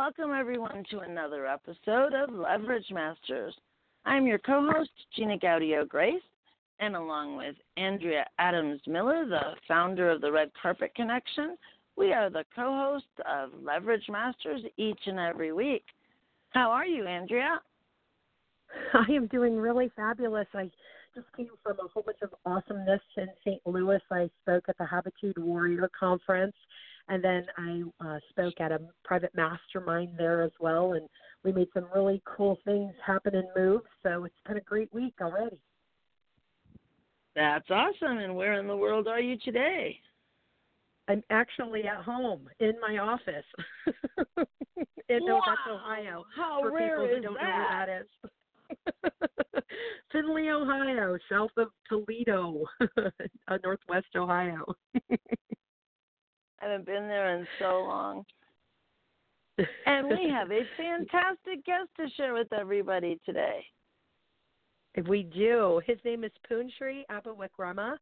Welcome everyone to another episode of Leverage Masters. I'm your co host, Gina Gaudio Graves, and along with Andrea Adams Miller, the founder of the Red Carpet Connection, we are the co hosts of Leverage Masters each and every week. How are you, Andrea? I am doing really fabulous. I just came from a whole bunch of awesomeness in St. Louis. I spoke at the Habitude Warrior Conference and then I uh, spoke at a private mastermind there as well, and we made some really cool things happen and move. So it's been a great week already. That's awesome. And where in the world are you today? I'm actually at home in my office in wow. Northwest Ohio. How for rare people who don't that? know where that is. Findlay, Ohio, south of Toledo, uh, Northwest Ohio. I haven't been there in so long. And we have a fantastic guest to share with everybody today. We do. His name is Punsri Abeywickrema,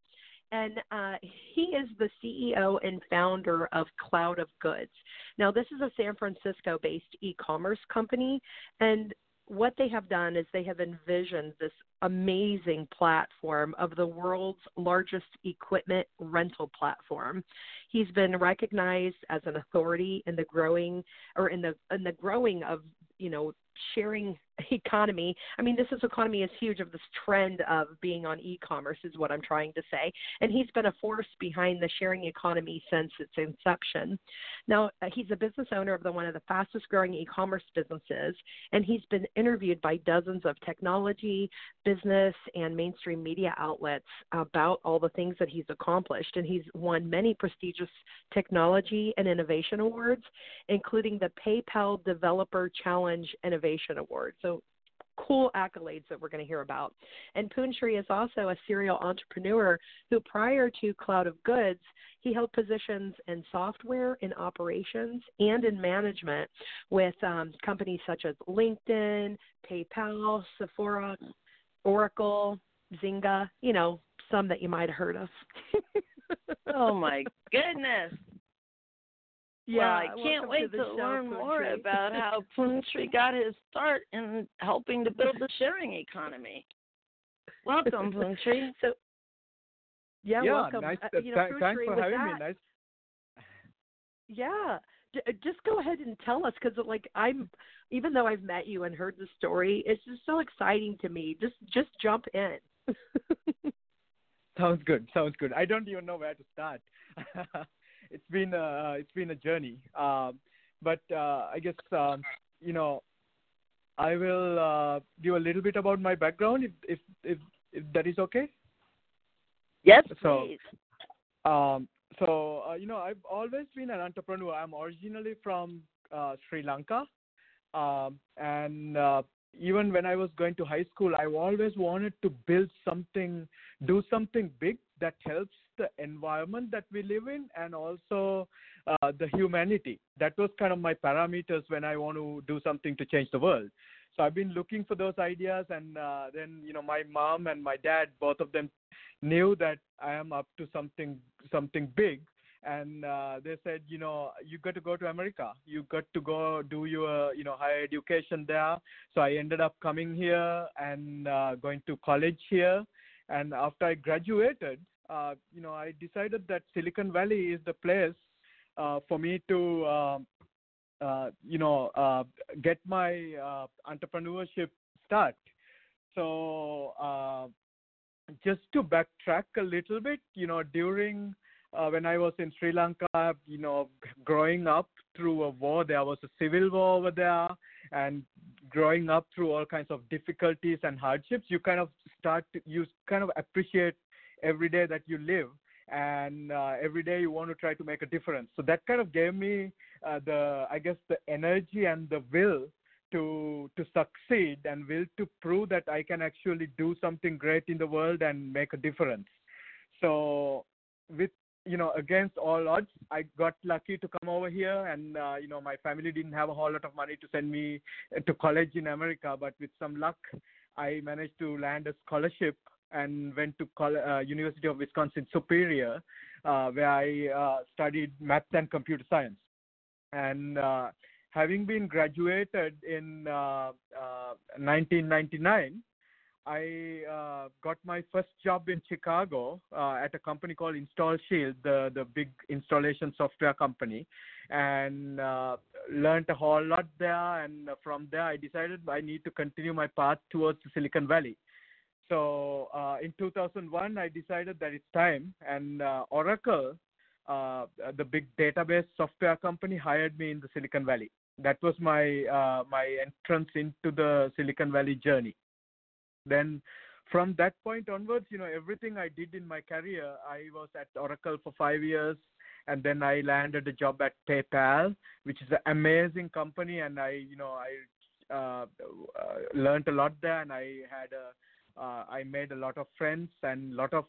and uh, he is the CEO and founder of Cloud of Goods. Now, this is a San Francisco based e commerce company, and what they have done is they have envisioned this amazing platform of the world's largest equipment rental platform. He's been recognized as an authority in the growing or in the in the growing of, you know, sharing economy. I mean, this is economy is huge of this trend of being on e-commerce is what I'm trying to say. And he's been a force behind the sharing economy since its inception. Now, he's a business owner of the one of the fastest growing e-commerce businesses, and he's been interviewed by dozens of technology, business, and mainstream media outlets about all the things that he's accomplished. And he's won many prestigious technology and innovation awards, including the PayPal Developer Challenge Innovation Award. So cool accolades that we're going to hear about. And Punsri is also a serial entrepreneur who, prior to Cloud of Goods, he held positions in software, in operations, and in management with um, companies such as LinkedIn, PayPal, Sephora, Oracle, Zynga, you know, some that you might have heard of. oh my goodness. Yeah, well, I can't wait to, to learn show, more about how Punsri got his start in helping to build the sharing economy. Welcome, Punsri. So, yeah, yeah welcome. Nice, uh, you know, th- thanks for having that, me. Nice. Yeah, uh, just go ahead and tell us because, like, I'm even though I've met you and heard the story, it's just so exciting to me. Just, just jump in. Sounds good. Sounds good. I don't even know where to start. it's been a it's been a journey. Um, but uh, I guess um, you know I will uh, give a little bit about my background if if if, if that is okay. Yes, so, please. Um, so uh, you know I've always been an entrepreneur. I'm originally from uh, Sri Lanka, um, and uh, even when I was going to high school, I always wanted to build something, do something big that helps the environment that we live in and also uh, the humanity. That was kind of my parameters when I want to do something to change the world. So I've been looking for those ideas, and uh, then you know my mom and my dad, both of them, knew that I am up to something something big, and uh, they said, you know, you got to go to America. You got to go do your, you know, higher education there. So I ended up coming here and uh, going to college here. And after I graduated, uh, you know, I decided that Silicon Valley is the place uh, for me to, uh, uh, you know, uh, get my uh, entrepreneurship start. So uh, just to backtrack a little bit, you know, during uh, when I was in Sri Lanka, you know, growing up through a war, there was a civil war over there, and growing up through all kinds of difficulties and hardships, you kind of start to, you kind of appreciate every day that you live. And uh, every day you want to try to make a difference. So that kind of gave me uh, the, I guess, the energy and the will to to succeed and will to prove that I can actually do something great in the world and make a difference. So with you know against all odds, I got lucky to come over here, and uh, you know my family didn't have a whole lot of money to send me to college in America, but with some luck, I managed to land a scholarship and went to Col- uh, University of Wisconsin Superior, uh, where I uh, studied math and computer science. And uh, having been graduated in 1999, uh, I uh, got my first job in Chicago at a company called Install Shield, the the big installation software company, and learned a whole lot there. And from there, I decided I need to continue my path towards Silicon Valley. So uh, in 2001, I decided that it's time, and uh, Oracle, uh, the big database software company, hired me in the Silicon Valley. That was my uh, my entrance into the Silicon Valley journey. Then, from that point onwards, you know, everything I did in my career, I was at Oracle for five years, and then I landed a job at PayPal, which is an amazing company, and I, you know, I uh, uh, learned a lot there, and I had a uh, I made a lot of friends and a lot of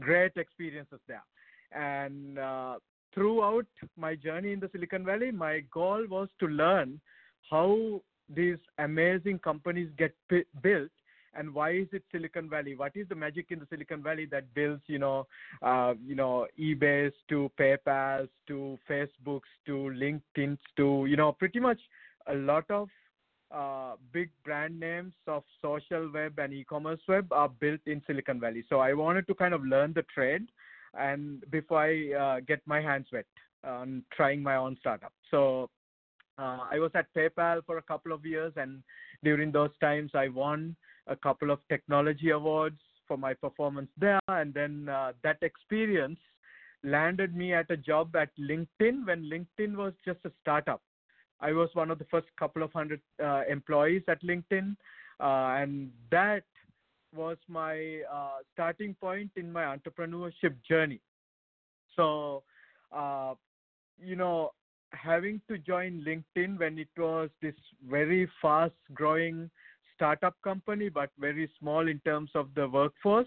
great experiences there. And uh, throughout my journey in the Silicon Valley, my goal was to learn how these amazing companies get p- built and why is it Silicon Valley? What is the magic in the Silicon Valley that builds, you know, uh, you know, eBay's to PayPal's to Facebook's to LinkedIn's to, you know, pretty much a lot of uh, big brand names of social web and e-commerce web are built in Silicon Valley. So I wanted to kind of learn the trade, and before I uh, get my hands wet on trying my own startup. So uh, I was at PayPal for a couple of years, and during those times I won a couple of technology awards for my performance there, and then uh, that experience landed me at a job at LinkedIn when LinkedIn was just a startup. I was one of the first couple of hundred uh, employees at LinkedIn, uh, and that was my uh, starting point in my entrepreneurship journey. So, uh, you know, having to join LinkedIn when it was this very fast growing startup company, but very small in terms of the workforce,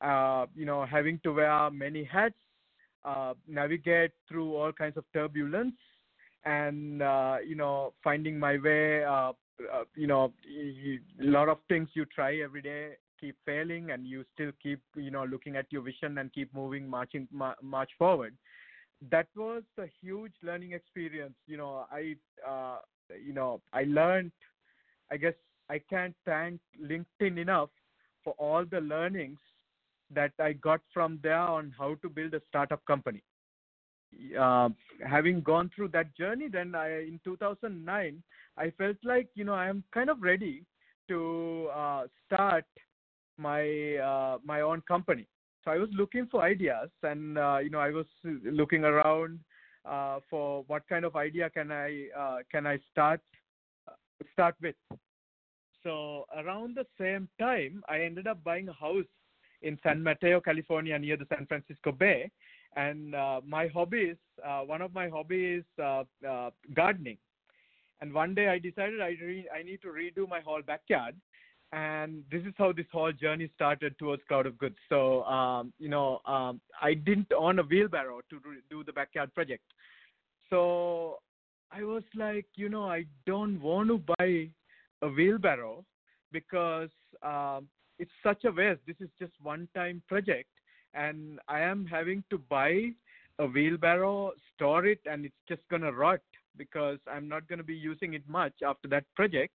uh, you know, having to wear many hats, uh, navigate through all kinds of turbulence, and uh, you know finding my way uh, uh, you know a lot of things you try every day keep failing and you still keep you know looking at your vision and keep moving marching ma- march forward. That was a huge learning experience. You know i uh, you know i learned i guess i can't thank linkedin enough for all the learnings that i got from there on how to build a startup company uh, having gone through that journey, then I, in 2009, I felt like you know I am kind of ready to uh, start my uh, my own company. So I was looking for ideas, and uh, you know I was looking around uh, for what kind of idea can I can I start start with. So around the same time, I ended up buying a house in San Mateo, California, near the San Francisco Bay, and uh, my hobbies, uh, one of my hobbies is uh, uh, gardening. And one day I decided I, re- I need to redo my whole backyard. And this is how this whole journey started towards Cloud of Goods. So, um, you know, um, I didn't own a wheelbarrow to re- do the backyard project. So I was like, you know, I don't want to buy a wheelbarrow because um, it's such a waste. This is just one time project and I am having to buy a wheelbarrow, store it, and it's just gonna rot because I'm not gonna be using it much after that project.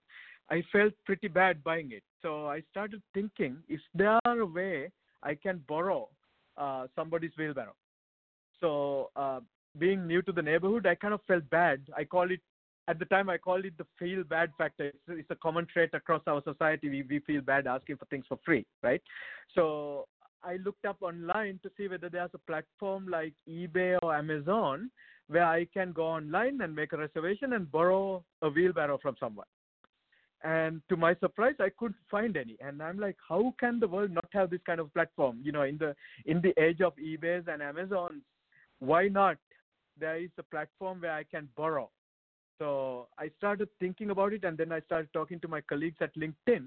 I felt pretty bad buying it, so I started thinking: is there a way I can borrow uh, somebody's wheelbarrow? So, uh, being new to the neighborhood, I kind of felt bad. I call it at the time I called it the feel bad factor. It's, it's, a common trait across our society. We, we feel bad asking for things for free, right? So I looked up online to see whether there's a platform like eBay or Amazon where I can go online and make a reservation and borrow a wheelbarrow from someone. and to my surprise i couldn't find any. And i'm like how can the world not have this kind of platform? You know in the in the age of ebays and amazons why not? There is a platform where i can borrow. So i started thinking about it and then i started talking to my colleagues at linkedin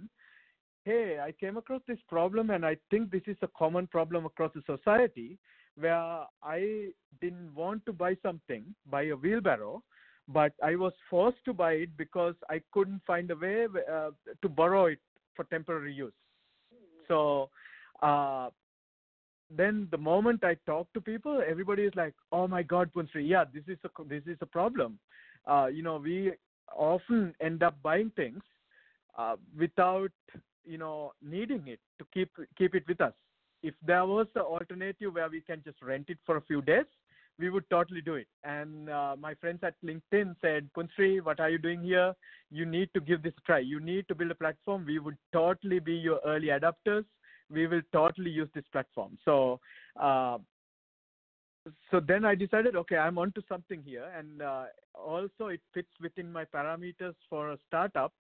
hey i came across this problem and i think this is a common problem across the society where i didn't want to buy something buy a wheelbarrow but I was forced to buy it because I couldn't find a way uh, to borrow it for temporary use. So uh, then the moment I talk to people, everybody is like, "Oh my God, Punsri, yeah, this is a this is a problem." Uh, you know, we often end up buying things uh, without you know needing it to keep keep it with us. If there was an alternative where we can just rent it for a few days, we would totally do it. And uh, my friends at LinkedIn said, Punsri, what are you doing here? You need to give this a try. You need to build a platform. We would totally be your early adopters. We will totally use this platform. So, uh, so then I decided, okay, I'm onto something here, and uh, also it fits within my parameters for a startup,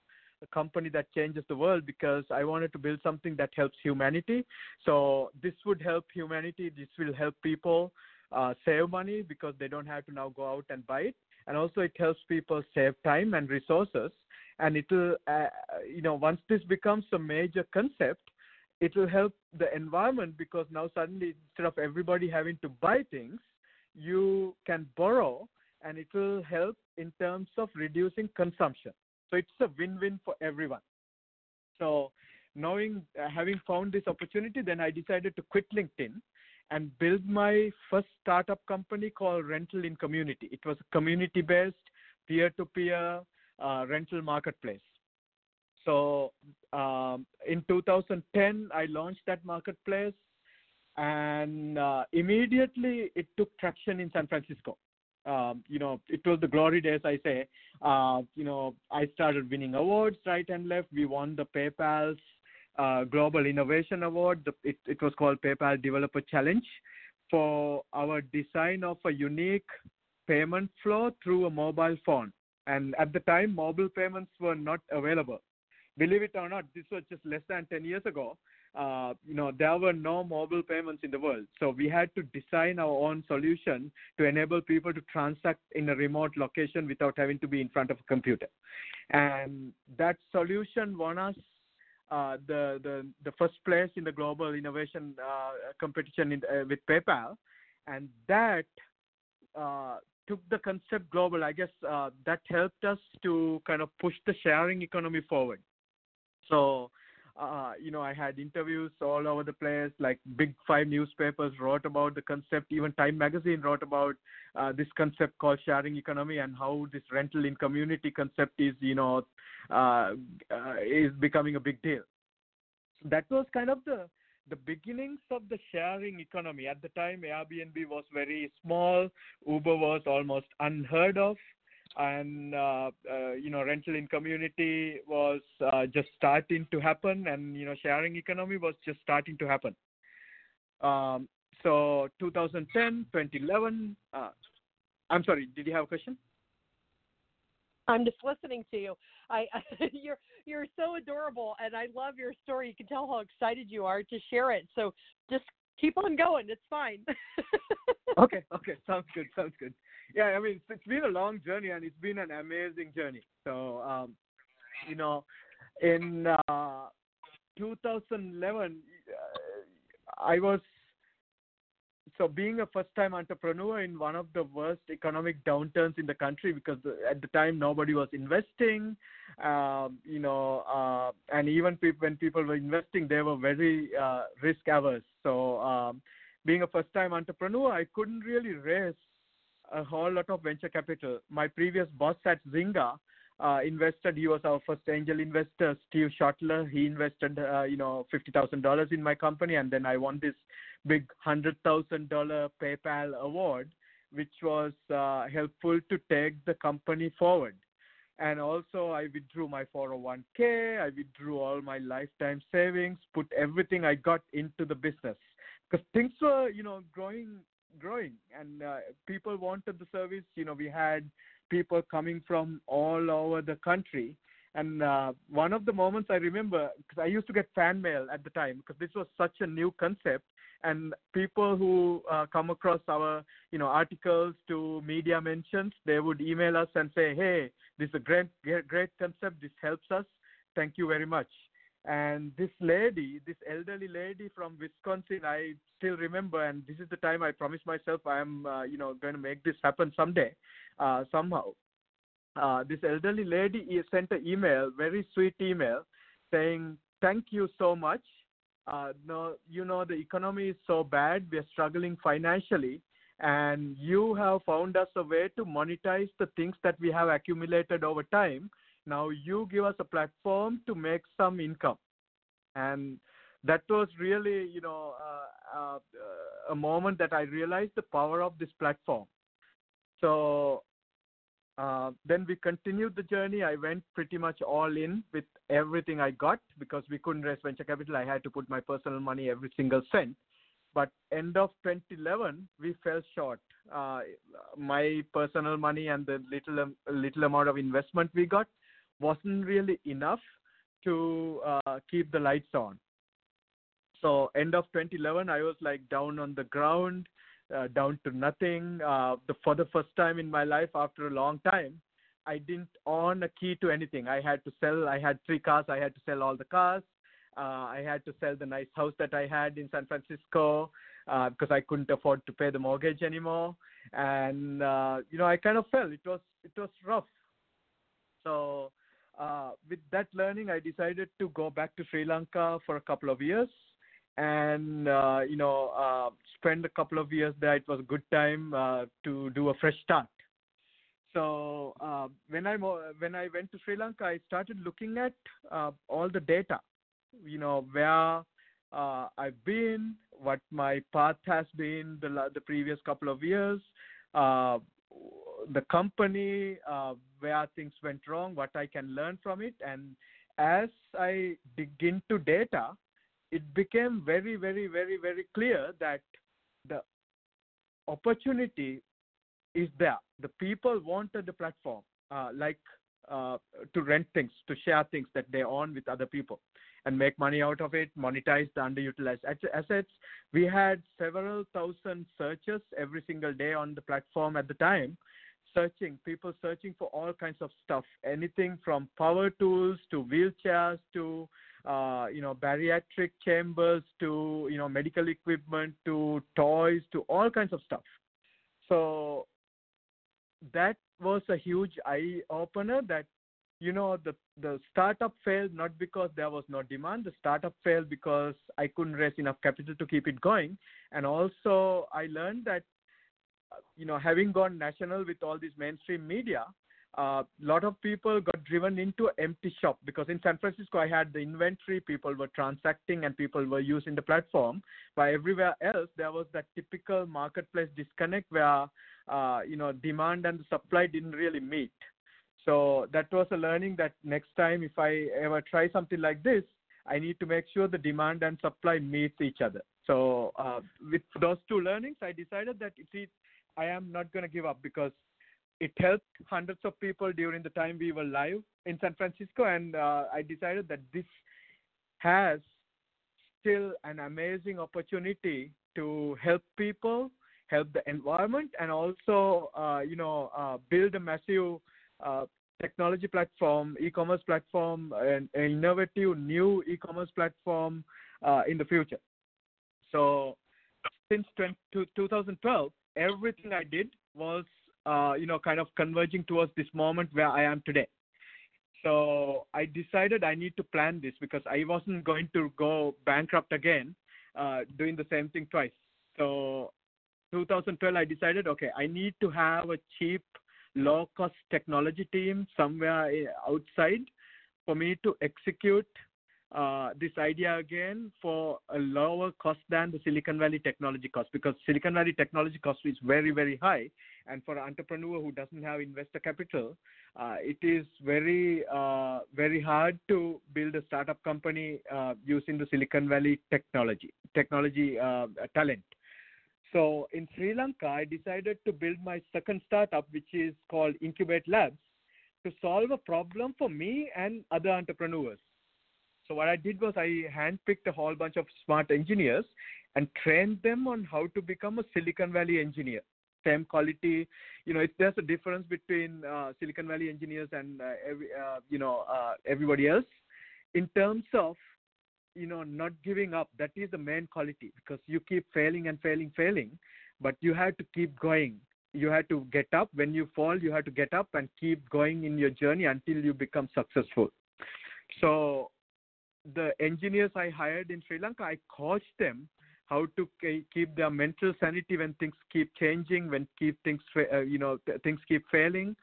a company that changes the world, because I wanted to build something that helps humanity. So this would help humanity. This will help people uh, save money because they don't have to now go out and buy it, and also it helps people save time and resources. And it will, uh, you know, once this becomes a major concept, it will help the environment because now suddenly instead of everybody having to buy things, you can borrow, and it will help in terms of reducing consumption. So it's a win-win for everyone. So knowing, uh, having found this opportunity, then I decided to quit LinkedIn and build my first startup company called Rental in Community. It was a community based, peer to peer rental marketplace. So um, in 2010, I launched that marketplace, and uh, immediately it took traction in San Francisco. Um, you know, it was the glory days, I say. Uh, you know, I started winning awards right and left. We won the PayPal's uh, Global Innovation Award. The, it, it was called PayPal Developer Challenge for our design of a unique payment flow through a mobile phone. And at the time, mobile payments were not available. Believe it or not, this was just less than 10 years ago. Uh, you know, there were no mobile payments in the world. So we had to design our own solution to enable people to transact in a remote location without having to be in front of a computer. And that solution won us uh, the, the the first place in the global innovation uh, competition in, uh, with PayPal, and that uh, took the concept global. I guess that helped us to kind of push the sharing economy forward. So. You know, I had interviews all over the place. Like big five newspapers wrote about the concept. Even Time Magazine wrote about this concept called sharing economy and how this rental in community concept is, you know, uh, uh, is becoming a big deal. So that was kind of the the beginnings of the sharing economy. At the time, Airbnb was very small, Uber was almost unheard of, and uh, uh, you know, rental in community was uh, just starting to happen, and you know, sharing economy was just starting to happen. Um, so 2010, 2011. Uh, I'm sorry, did you have a question? I'm just listening to you. I, I you're you're so adorable, and I love your story. You can tell how excited you are to share it. So just keep on going. It's fine. okay, okay, sounds good, sounds good. Yeah, I mean, it's been a long journey, and it's been an amazing journey. So, um, you know, in uh, 2011, uh, I was so being a first time entrepreneur in one of the worst economic downturns in the country because at the time nobody was investing um, you know uh, and even pe- when people were investing they were very uh, risk averse so um, being a first time entrepreneur i couldn't really raise a whole lot of venture capital my previous boss at zynga uh, invested. He was our first angel investor, Steve Schottler. He invested, uh, you know, fifty thousand dollars in my company, and then I won this big hundred thousand dollar PayPal award, which was uh, helpful to take the company forward. And also, I withdrew my 401k. I withdrew all my lifetime savings, put everything I got into the business because things were, you know, growing, growing, and uh, people wanted the service. You know, we had people coming from all over the country And uh, one of the moments I remember, because I used to get fan mail at the time, because this was such a new concept, and people who uh, come across our, you know, articles to media mentions, they would email us and say, "Hey, this is a great, great, great concept. This helps us. Thank you very much." And this lady, this elderly lady from Wisconsin, I still remember, and this is the time I promised myself I am, uh, you know, going to make this happen someday, uh, somehow uh, this elderly lady sent an email, very sweet email, saying, "Thank you so much. Uh, no, you know the economy is so bad. We are struggling financially, and you have found us a way to monetize the things that we have accumulated over time. Now you give us a platform to make some income." And that was really, you know, uh, uh, a moment that I realized the power of this platform. So uh, then we continued the journey. I went pretty much all in with everything I got because we couldn't raise venture capital. I had to put my personal money every single cent. But end of 2011, we fell short. Uh, my personal money and the little little amount of investment we got wasn't really enough to uh, keep the lights on. So end of 2011, I was like down on the ground uh, down to nothing. Uh, the, for the first time in my life after a long time, I didn't own a key to anything. I had to sell. I had three cars. I had to sell all the cars. Uh, I had to sell the nice house that I had in San Francisco uh, because I couldn't afford to pay the mortgage anymore. And uh, you know, I kind of fell. It was it was rough. So uh, with that learning, I decided to go back to Sri Lanka for a couple of years and uh, you know uh, spend a couple of years there. It was a good time uh, to do a fresh start. So uh, when I when I went to Sri Lanka, I started looking at uh, all the data. You know where uh, I've been, what my path has been the the previous couple of years, the company, where things went wrong, what I can learn from it, and as I dig into data, it became very, very, very, very clear that the opportunity is there. The people wanted the platform, uh, like uh, to rent things, to share things that they own with other people and make money out of it, monetize the underutilized assets. We had several thousand searches every single day on the platform at the time, searching, people searching for all kinds of stuff, anything from power tools to wheelchairs to uh, you know, bariatric chambers to, you know, medical equipment to toys to all kinds of stuff. So that was a huge eye opener that, you know, the, the startup failed not because there was no demand. The startup failed because I couldn't raise enough capital to keep it going. And also I learned that, you know, having gone national with all these mainstream media, a uh, lot of people got driven into empty shop because in San Francisco I had the inventory, people were transacting and people were using the platform. But everywhere else there was that typical marketplace disconnect where uh, you know demand and supply didn't really meet. So that was a learning that next time if I ever try something like this, I need to make sure the demand and supply meets each other. So uh, with those two learnings, I decided that it, I am not going to give up because it helped hundreds of people during the time we were live in San Francisco, and uh, I decided that this has still an amazing opportunity to help people, help the environment, and also, uh, you know, uh, build a massive uh, technology platform, e-commerce platform, an, innovative new e-commerce platform uh, in the future. So, since 20, 2012, everything I did was uh, you know, kind of converging towards this moment where I am today. So I decided I need to plan this because I wasn't going to go bankrupt again, uh, doing the same thing twice. So 2012, I decided, okay, I need to have a cheap, low-cost technology team somewhere eh, outside for me to execute this idea again for a lower cost than the Silicon Valley technology cost because Silicon Valley technology cost is very, very high. And for an entrepreneur who doesn't have investor capital, uh, it is very, uh, very hard to build a startup company uh, using the Silicon Valley technology, technology uh, talent. So in Sri Lanka, I decided to build my second startup, which is called Incubate Labs, to solve a problem for me and other entrepreneurs. So what I did was I handpicked a whole bunch of smart engineers and trained them on how to become a Silicon Valley engineer. Same quality, you know, it, there's a difference between uh, Silicon Valley engineers and uh, every, uh, you know uh, everybody else in terms of you know not giving up. That is the main quality because you keep failing and failing, failing, but you have to keep going. You have to get up. When you fall, you have to get up and keep going in your journey until you become successful. So the engineers I hired in Sri Lanka, I coached them how to keep their mental sanity when things keep changing, when keep things uh, you know things keep failing,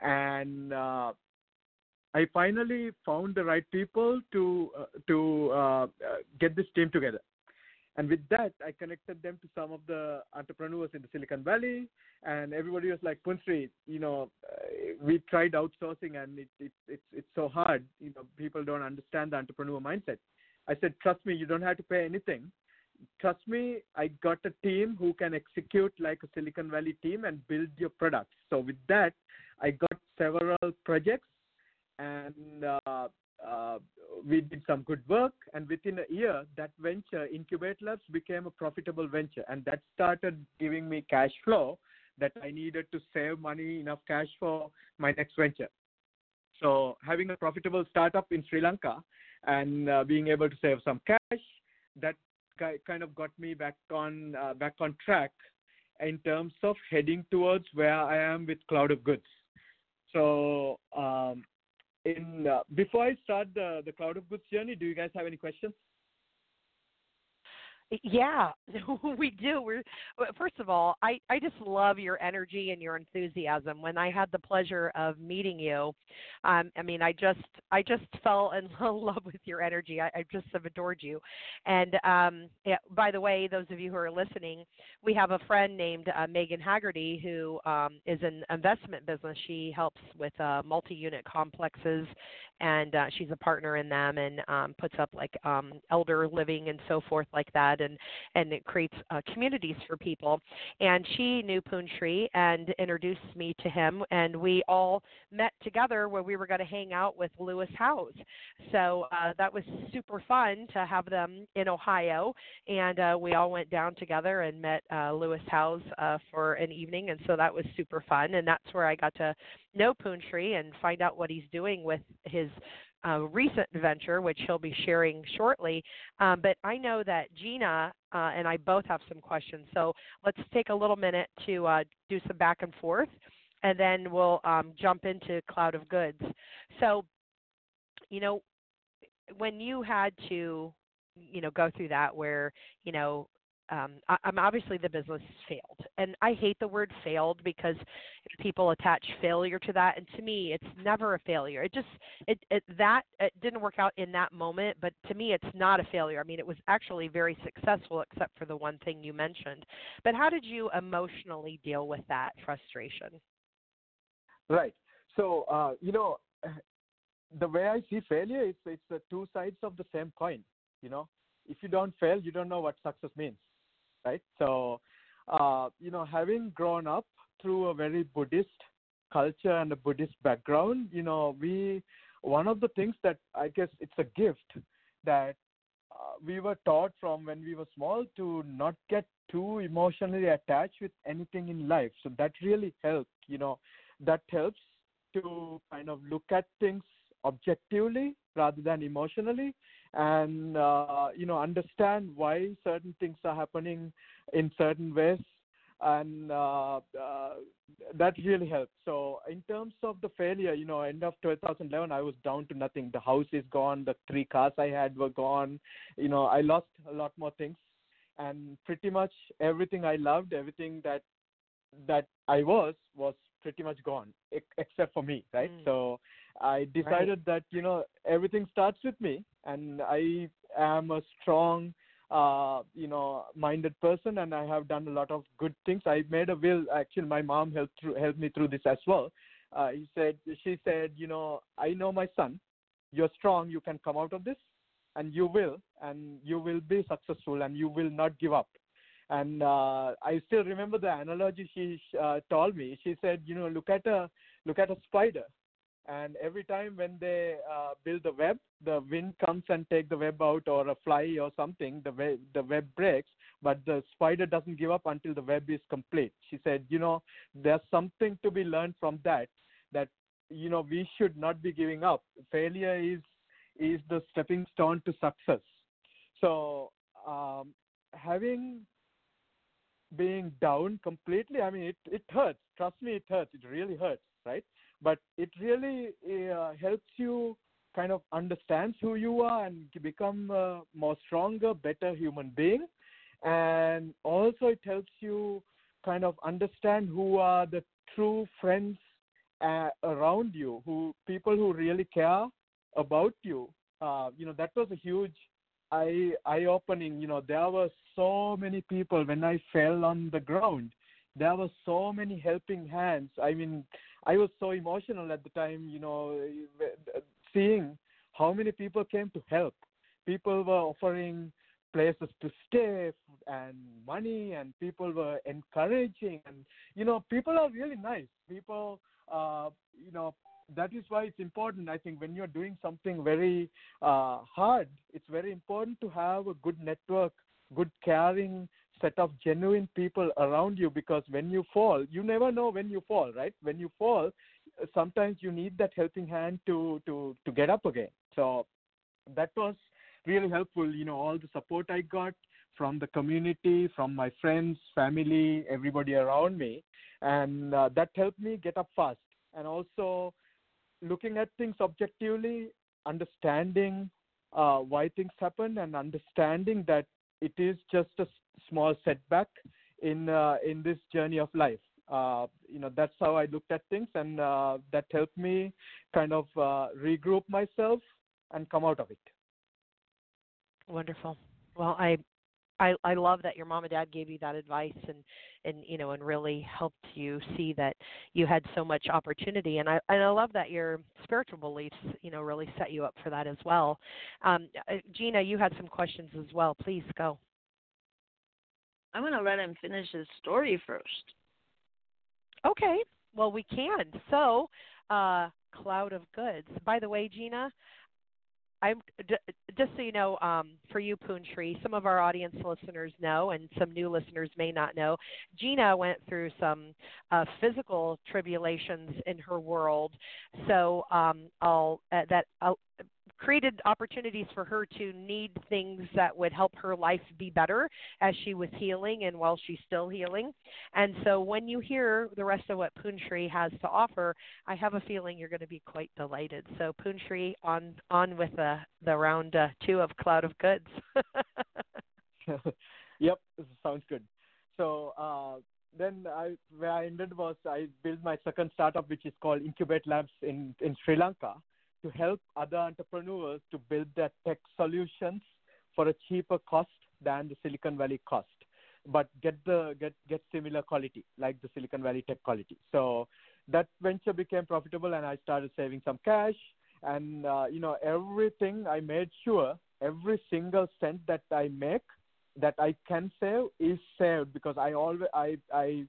and uh, I finally found the right people to uh, to uh, uh, get this team together. And with that, I connected them to some of the entrepreneurs in the Silicon Valley, and everybody was like, "Punsri, you know, uh, we tried outsourcing, and it, it, it's it's so hard. You know, people don't understand the entrepreneur mindset." I said, "Trust me, you don't have to pay anything. Trust me, I got a team who can execute like a Silicon Valley team and build your products." So with that, I got several projects, and uh, uh, we did some good work, and within a year, that venture, Incubate Labs, became a profitable venture, and that started giving me cash flow that I needed to save money, enough cash for my next venture. So having a profitable startup in Sri Lanka and uh, being able to save some cash, that kind of got me back on uh, back on track in terms of heading towards where I am with Cloud of Goods. So um, in uh, before I start the the cloud of goods journey, do you guys have any questions? Yeah, we do. We're first of all, I I just love your energy and your enthusiasm. When I had the pleasure of meeting you, um, I mean, I just I just fell in love with your energy. I, I just have adored you. And um, yeah, by the way, those of you who are listening, we have a friend named uh, Megan Haggerty who um, is an investment business. She helps with uh, multi-unit complexes and uh, she's a partner in them and um, puts up like um, elder living and so forth like that, and and it creates uh, communities for people. And she knew Punsri and introduced me to him, and we all met together where we were going to hang out with Lewis Howes. So uh, that was super fun to have them in Ohio, and uh, we all went down together and met uh, Lewis Howes uh, for an evening, and so that was super fun. And that's where I got to know Punsri and find out what he's doing with his uh, recent venture, which he'll be sharing shortly. Um, but I know that Gina uh, and I both have some questions. So let's take a little minute to uh, do some back and forth, and then we'll um, jump into Cloud of Goods. So, you know, when you had to, you know, go through that where, you know, um, I, am obviously the business failed, and I hate the word failed because people attach failure to that, and to me, it's never a failure. It just it, it that it didn't work out in that moment, but to me, it's not a failure. I mean, it was actually very successful, except for the one thing you mentioned. But how did you emotionally deal with that frustration? Right. So uh, you know, the way I see failure is it's the two sides of the same coin. You know, if you don't fail, you don't know what success means right? So, uh, you know, having grown up through a very Buddhist culture and a Buddhist background, you know, we one of the things that I guess it's a gift that uh, we were taught from when we were small to not get too emotionally attached with anything in life. So that really helped, you know, that helps to kind of look at things objectively rather than emotionally and uh, you know understand why certain things are happening in certain ways. And uh, uh, that really helped so in terms of the failure you know end of 2011 i was down to nothing. The house is gone. The three cars i had were gone. You know i lost a lot more things. And pretty much everything i loved everything that that i was was pretty much gone except for me right? Mm. so i decided right. that you know everything starts with me and i am a strong uh, you know minded person and i have done a lot of good things. I made a will actually my mom helped through, helped me through this as well. Uh, he said she said you know i know my son. You're strong. You can come out of this and you will and you will be successful and you will not give up and uh, I still remember the analogy she uh, told me. She said, you know, look at a look at a spider. and every time when they uh, build the web, the wind comes and take the web out, or a fly or something, the web the web breaks, but the spider doesn't give up until the web is complete. She said, you know, there's something to be learned from that. That you know we should not be giving up. Failure is is the stepping stone to success. So um, having being down completely, I mean, it it hurts. Trust me, it hurts. It really hurts, right? But it really uh, helps you kind of understand who you are and become a more stronger, better human being. And also, it helps you kind of understand who are the true friends uh, around you, who people who really care about you. Uh, you know, that was a huge eye eye opening. You know, there were so many people when I fell on the ground. There were so many helping hands. I mean, I was so emotional at the time. You know, seeing how many people came to help. People were offering places to stay and money and people were encouraging and you know people are really nice people uh, you know that is why it's important. I think when you're doing something very uh, hard, it's very important to have a good network, good caring set of genuine people around you because when you fall, you never know when you fall, right? When you fall, sometimes you need that helping hand to to to get up again. So that was really helpful. You know, all the support I got from the community, from my friends, family, everybody around me, and uh, that helped me get up fast. And also looking at things objectively, understanding uh, why things happen, and understanding that it is just a small setback in uh, in this journey of life. Uh, you know, that's how I looked at things, and uh, that helped me kind of uh, regroup myself and come out of it. Wonderful. Well, I I, I love that your mom and dad gave you that advice and and you know and really helped you see that you had so much opportunity and I and I love that your spiritual beliefs you know really set you up for that as well. Um, uh, Gina, you had some questions as well. Please go. I'm going to let him finish his story first. Okay. Well, we can. So, uh, cloud of goods. By the way, Gina, I'm just so you know, um, for you, Punsri, some of our audience listeners know, and some new listeners may not know. Gina went through some uh, physical tribulations in her world, so um, I'll uh, that I'll, created opportunities for her to need things that would help her life be better as she was healing and while she's still healing. And so when you hear the rest of what Punsri has to offer, I have a feeling you're going to be quite delighted. So Punsri, on on with the the round uh, two of Cloud of Goods. yep, sounds good. So uh, then I, where I ended was I built my second startup, which is called Incubate Labs in in Sri Lanka to help other entrepreneurs to build their tech solutions for a cheaper cost than the Silicon Valley cost, but get the get get similar quality like the Silicon Valley tech quality. So that venture became profitable, and I started saving some cash. And uh, you know everything I made sure every single cent that I make that I can save is saved because I always I I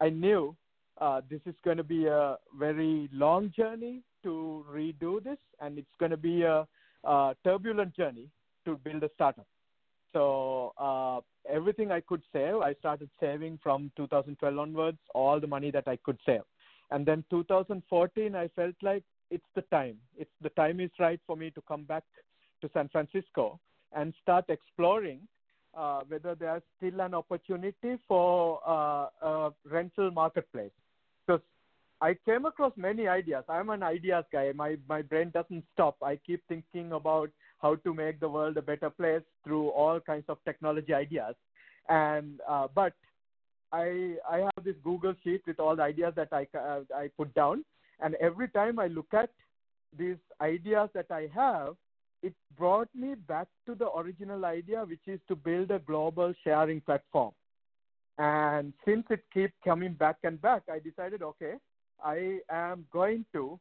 I knew uh, this is going to be a very long journey to redo this, and it's going to be a, a turbulent journey to build a startup. So uh, everything I could save, I started saving from 2012 onwards, all the money that I could save. And then 2014, I felt like it's the time. It's the time is right for me to come back to San Francisco and start exploring uh, whether there's still an opportunity for uh, a rental marketplace. I came across many ideas. I'm an ideas guy. My my brain doesn't stop. I keep thinking about how to make the world a better place through all kinds of technology ideas. And uh, but I I have this Google sheet with all the ideas that I uh, I put down, and every time I look at these ideas that I have, it brought me back to the original idea, which is to build a global sharing platform. And since it keeps coming back and back, I decided, okay, I am going to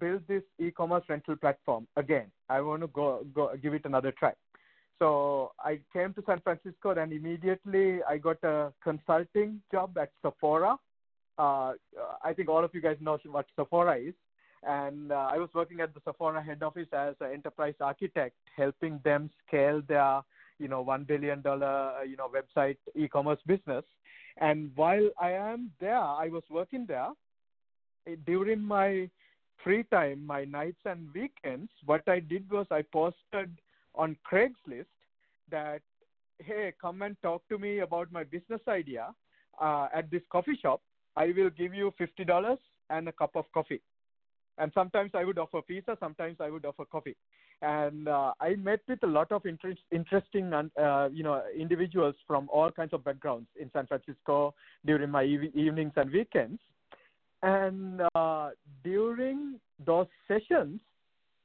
build this e-commerce rental platform again. I want to go, go give it another try. So I came to San Francisco and immediately I got a consulting job at Sephora. Uh, I think all of you guys know what Sephora is. and uh, I was working at the Sephora head office as an enterprise architect, helping them scale their you know one billion dollar you know website e-commerce business. And while I am there, I was working there during my free time, my nights and weekends. What I did was I posted on Craigslist that hey, come and talk to me about my business idea uh, at this coffee shop. I will give you fifty dollars and a cup of coffee and sometimes I would offer pizza, sometimes I would offer coffee. And uh, I met with a lot of interest, interesting, uh, you know, individuals from all kinds of backgrounds in San Francisco during my ev- evenings and weekends. And uh, during those sessions,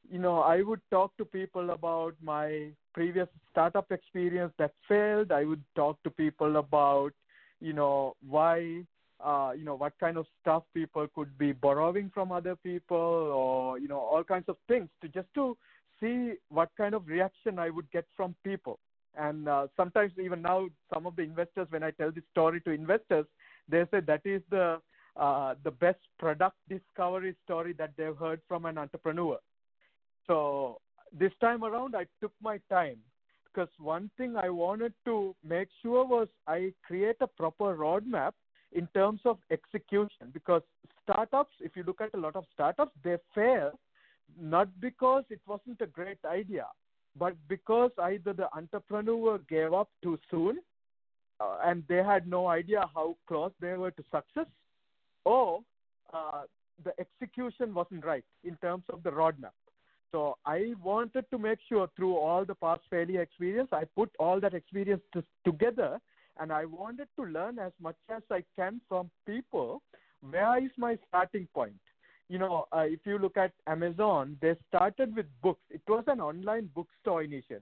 you know, I would talk to people about my previous startup experience that failed. I would talk to people about, you know, why uh, you know what kind of stuff people could be borrowing from other people or you know all kinds of things to just to see what kind of reaction I would get from people. And uh, sometimes even now, some of the investors, when I tell this story to investors, they say that is the uh, the best product discovery story that they've heard from an entrepreneur. So this time around, I took my time because one thing I wanted to make sure was I create a proper roadmap in terms of execution because startups if you look at a lot of startups they fail not because it wasn't a great idea but because either the entrepreneur gave up too soon uh, and they had no idea how close they were to success or uh, the execution wasn't right in terms of the roadmap so i wanted to make sure through all the past failure experience i put all that experience to, together and I wanted to learn as much as I can from people. Where is my starting point? You know, uh, if you look at Amazon, they started with books. It was an online bookstore initially.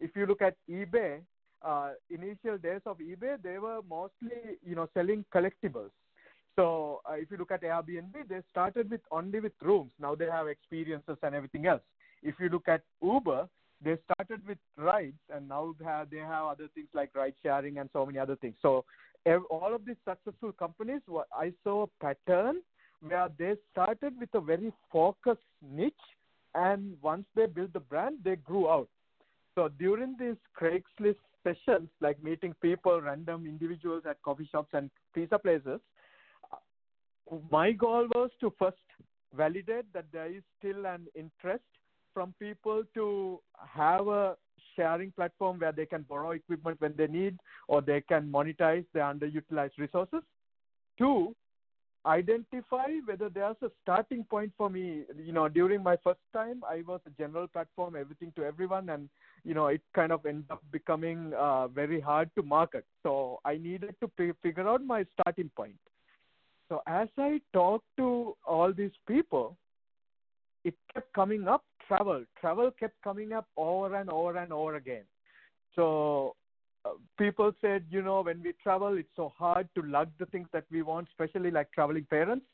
If you look at eBay, uh, initial days of eBay, they were mostly, you know, selling collectibles. So uh, if you look at Airbnb, they started with only with rooms. Now they have experiences and everything else. If you look at Uber, they started with rides and now they have, they have other things like ride sharing and so many other things. So all of these successful companies, I saw a pattern where they started with a very focused niche and once they built the brand, they grew out. So during these Craigslist sessions, like meeting people, random individuals at coffee shops and pizza places, my goal was to first validate that there is still an interest from people to have a sharing platform where they can borrow equipment when they need or they can monetize their underutilized resources. Two, identify whether there's a starting point for me. You know, during my first time, I was a general platform, everything to everyone, and you know, it kind of ended up becoming uh, very hard to market. So I needed to figure out my starting point. So as I talked to all these people, it kept coming up travel. Travel kept coming up over and over and over again. So uh, people said, you know, when we travel, it's so hard to lug the things that we want, especially like traveling parents.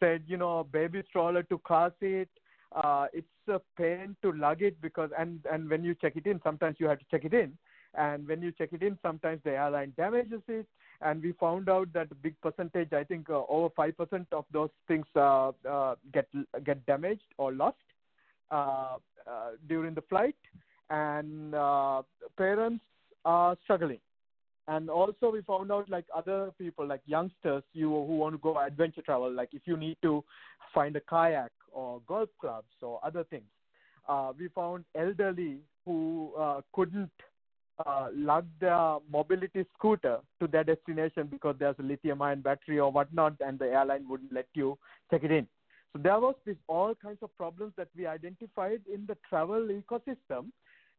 Said, you know, baby stroller to car seat. Uh, it's a pain to lug it because, and and when you check it in, sometimes you have to check it in, and when you check it in, sometimes the airline damages it. And we found out that a big percentage, I think uh, over five percent of those things uh, uh, get get damaged or lost. Uh, uh, during the flight, and uh, parents are struggling. And also, we found out like other people, like youngsters, you who want to go adventure travel, like if you need to find a kayak or golf clubs or other things. We found elderly who couldn't uh, lug their mobility scooter to their destination because there's a lithium ion battery or whatnot, and the airline wouldn't let you check it in. So there was this all kinds of problems that we identified in the travel ecosystem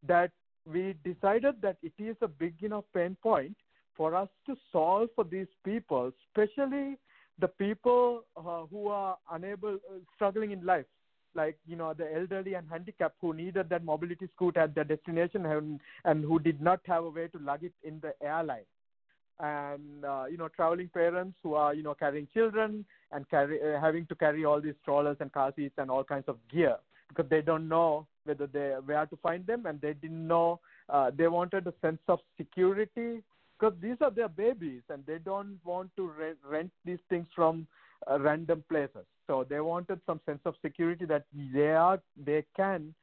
that we decided that it is a big enough pain point for us to solve for these people, especially the people uh, who are unable, uh, struggling in life, like you know the elderly and handicapped who needed that mobility scooter at their destination and, and who did not have a way to lug it in the airline. And uh, you know traveling parents who are you know carrying children and carry uh, having to carry all these strollers and car seats and all kinds of gear because they don't know whether they where to find them and they didn't know uh, they wanted a sense of security because these are their babies and they don't want to re- rent these things from uh, random places. So they wanted some sense of security that they are they can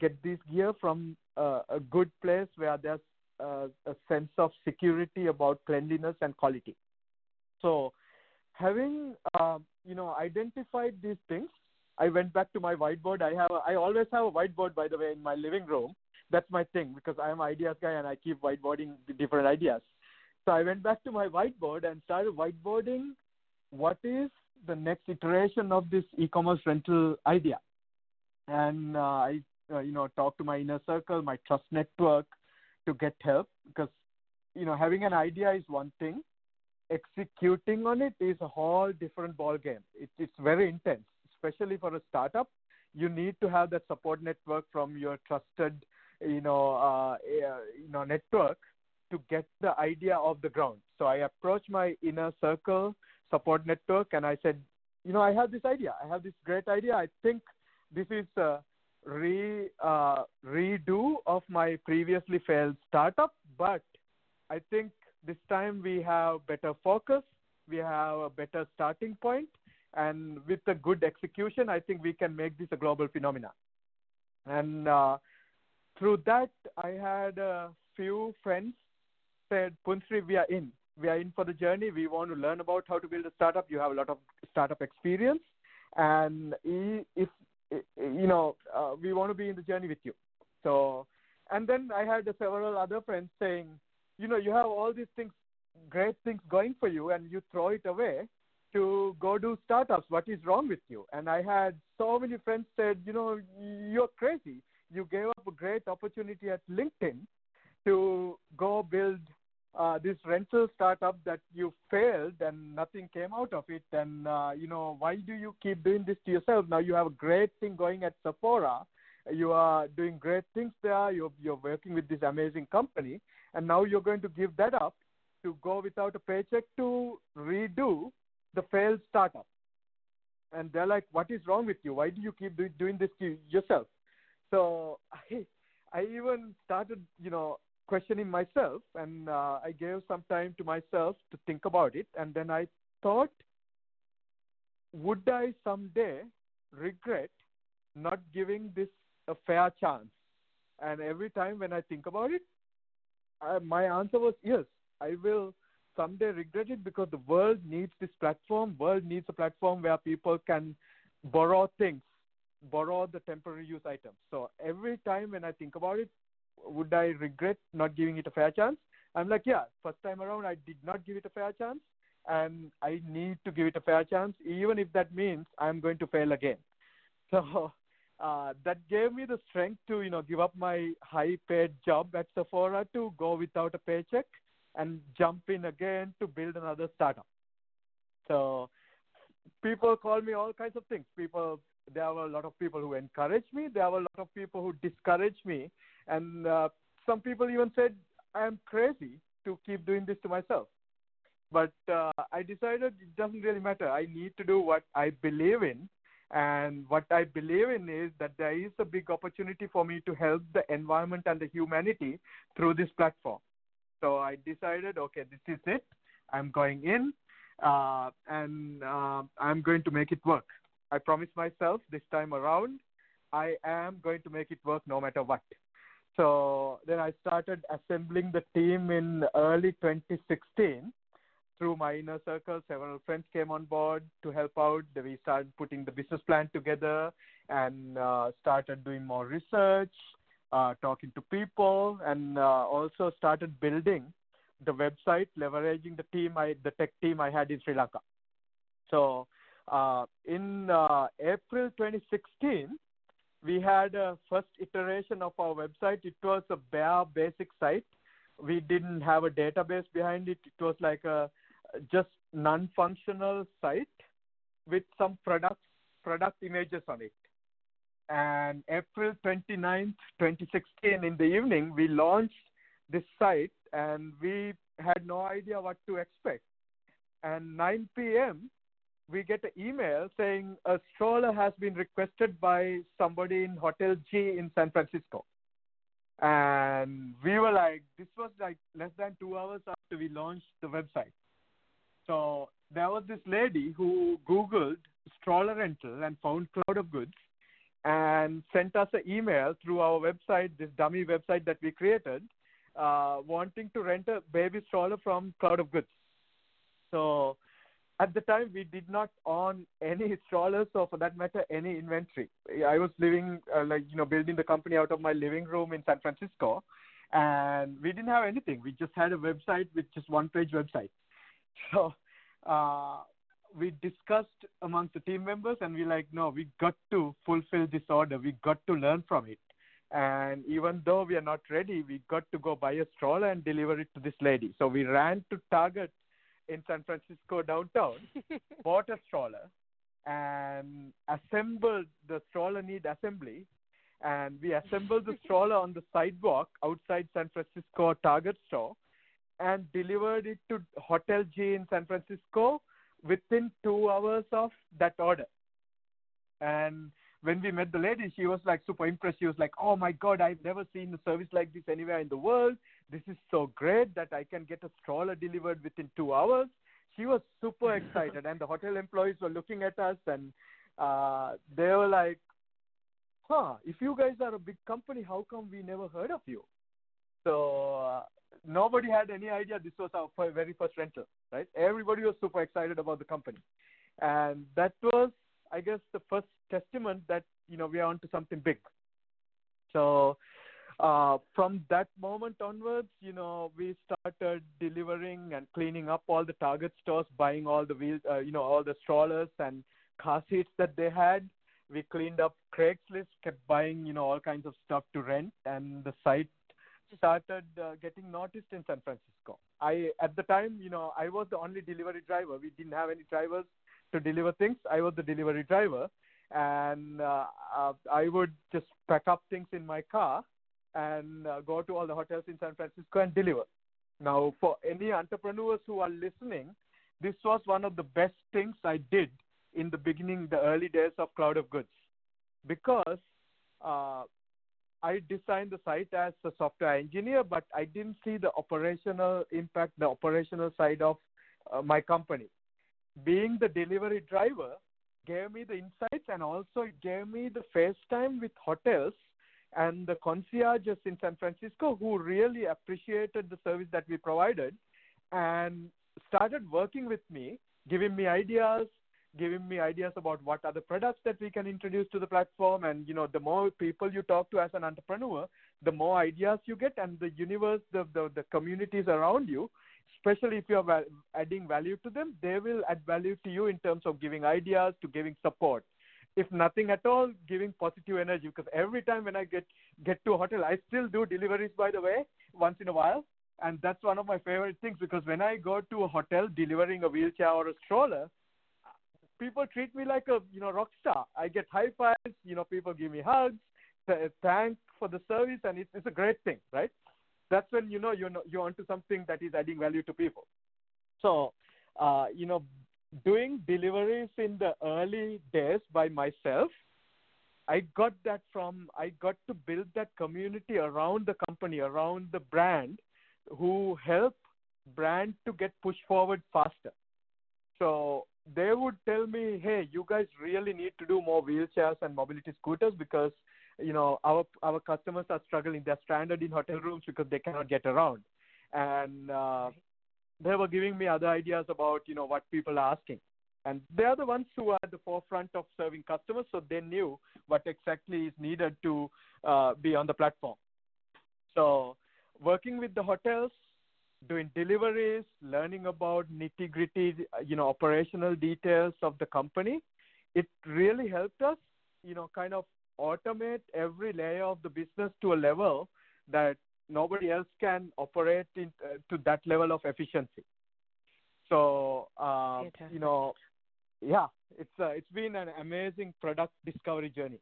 get this gear from uh, a good place where there's uh, a sense of security about cleanliness and quality. So having um, you know identified these things, I went back to my whiteboard. I have I always have a whiteboard by the way in my living room. That's my thing because I am an ideas guy and I keep whiteboarding different ideas. So I went back to my whiteboard and started whiteboarding what is the next iteration of this e-commerce rental idea. And uh, I, uh, you know, talked to my inner circle, my trust network, to get help because, you know, having an idea is one thing, executing on it is a whole different ball game. It, it's very intense, especially for a startup. You need to have that support network from your trusted, you know, uh, you know, network to get the idea off the ground. So I approached my inner circle support network and I said, you know, I have this idea. I have this great idea. I think this is a re uh, redo of my previously failed startup, but I think this time we have better focus, we have a better starting point, and with a good execution, I think we can make this a global phenomenon. And uh, through that, I had a few friends said, Punsri, we are in. We are in for the journey. We want to learn about how to build a startup. You have a lot of startup experience. And if, you know, uh, we want to be in the journey with you. So, and then I had several other friends saying, you know, you have all these things, great things going for you, and you throw it away to go do startups. What is wrong with you? And I had so many friends said, you know, you're crazy. You gave up a great opportunity at LinkedIn to go build uh, this rental startup that you failed and nothing came out of it. And, uh, you know, why do you keep doing this to yourself? Now you have a great thing going at Sephora. You are doing great things there. You're, you're working with this amazing company. And now you're going to give that up to go without a paycheck to redo the failed startup. And they're like, what is wrong with you? Why do you keep do- doing this to yourself? So I, I even started, you know, questioning myself, and uh, I gave some time to myself to think about it, and then I thought, would I someday regret not giving this a fair chance? And every time when I think about it, I, my answer was yes. I will someday regret it because the world needs this platform. World needs a platform where people can borrow things, borrow the temporary use items. So every time when I think about it, would I regret not giving it a fair chance? I'm like, yeah, first time around I did not give it a fair chance, and I need to give it a fair chance, even if that means I'm going to fail again. So uh, that gave me the strength to, you know, give up my high-paid job at Sephora to go without a paycheck and jump in again to build another startup. So people call me all kinds of things. People, there were a lot of people who encouraged me. There were a lot of people who discouraged me and uh, some people even said I am crazy to keep doing this to myself. But uh, I decided it doesn't really matter. I need to do what I believe in. And what I believe in is that there is a big opportunity for me to help the environment and the humanity through this platform. So I decided, okay, this is it. I'm going in uh, and uh, I'm going to make it work. I promised myself this time around, I am going to make it work no matter what. So then I started assembling the team in early 2016 through my inner circle. Several friends came on board to help out. We started putting the business plan together and uh, started doing more research, uh, talking to people, and uh, also started building the website, leveraging the team, I, the tech team I had in Sri Lanka. So uh, in uh, April 2016, we had a first iteration of our website. It was a bare basic site. We didn't have a database behind it. It was like a just non-functional site with some product product images on it. And April 29th, 2016, in the evening, we launched this site, and we had no idea what to expect. And 9 p.m., we get an email saying a stroller has been requested by somebody in Hotel G in San Francisco. And we were like, this was like less than two hours after we launched the website. So there was this lady who Googled stroller rental and found Cloud of Goods and sent us an email through our website, this dummy website that we created, uh, wanting to rent a baby stroller from Cloud of Goods. So at the time, we did not own any strollers or, for that matter, any inventory. I was living, uh, like you know, building the company out of my living room in San Francisco, and we didn't have anything. We just had a website with just one-page website. So uh, we discussed amongst the team members, and we like, no, we got to fulfill this order. We got to learn from it. And even though we are not ready, we got to go buy a stroller and deliver it to this lady. So we ran to Target in San Francisco downtown, bought a stroller, and assembled the stroller need assembly. And we assembled the stroller on the sidewalk outside San Francisco Target store and delivered it to Hotel G in San Francisco within two hours of that order. And when we met the lady, she was like super impressed. She was like, "Oh my God, I've never seen a service like this anywhere in the world. This is so great that I can get a stroller delivered within two hours." She was super excited, and the hotel employees were looking at us, and uh, they were like, "Huh? If you guys are a big company, how come we never heard of you?" So uh, nobody had any idea this was our very first rental, right? Everybody was super excited about the company, and that was, I guess, the first testament that you know we are onto something big. So uh, from that moment onwards, you know, we started delivering and cleaning up all the Target stores, buying all the wheels, uh, you know, all the strollers and car seats that they had. We cleaned up Craigslist, kept buying, you know, all kinds of stuff to rent, and the site started uh, getting noticed in San Francisco. I at the time, you know, I was the only delivery driver. We didn't have any drivers to deliver things. I was the delivery driver, and uh, uh, I would just pack up things in my car and uh, go to all the hotels in San Francisco and deliver. Now, for any entrepreneurs who are listening, this was one of the best things I did in the beginning, the early days of Cloud of Goods, because uh, I designed the site as a software engineer, but I didn't see the operational impact, the operational side of uh, my company. Being the delivery driver gave me the insights and also it gave me the face time with hotels and the concierges in San Francisco who really appreciated the service that we provided and started working with me, giving me ideas, giving me ideas about what are the products that we can introduce to the platform. And you know the more people you talk to as an entrepreneur the more ideas you get and the universe the the, the communities around you especially if you're adding value to them they will add value to you in terms of giving ideas to giving support if nothing at all giving positive energy because every time when i get get to a hotel i still do deliveries by the way once in a while and that's one of my favorite things because when i go to a hotel delivering a wheelchair or a stroller people treat me like a you know rock star. I get high fives. You know, people give me hugs, thank for the service, and it's it's a great thing, right? That's when you know you're you're onto something that is adding value to people. So, uh, you know, doing deliveries in the early days by myself, I got that from I got to build that community around the company, around the brand, who help brand to get pushed forward faster. So they would tell me, "Hey, you guys really need to do more wheelchairs and mobility scooters because you know our our customers are struggling. They're stranded in hotel rooms because they cannot get around." And uh, they were giving me other ideas about you know what people are asking, and they are the ones who are at the forefront of serving customers, so they knew what exactly is needed to uh, be on the platform. So working with the hotels doing deliveries, learning about nitty gritty, you know, operational details of the company, it really helped us, you know, kind of automate every layer of the business to a level that nobody else can operate in, uh, to that level of efficiency. So, uh, you know, yeah, it's uh, it's been an amazing product discovery journey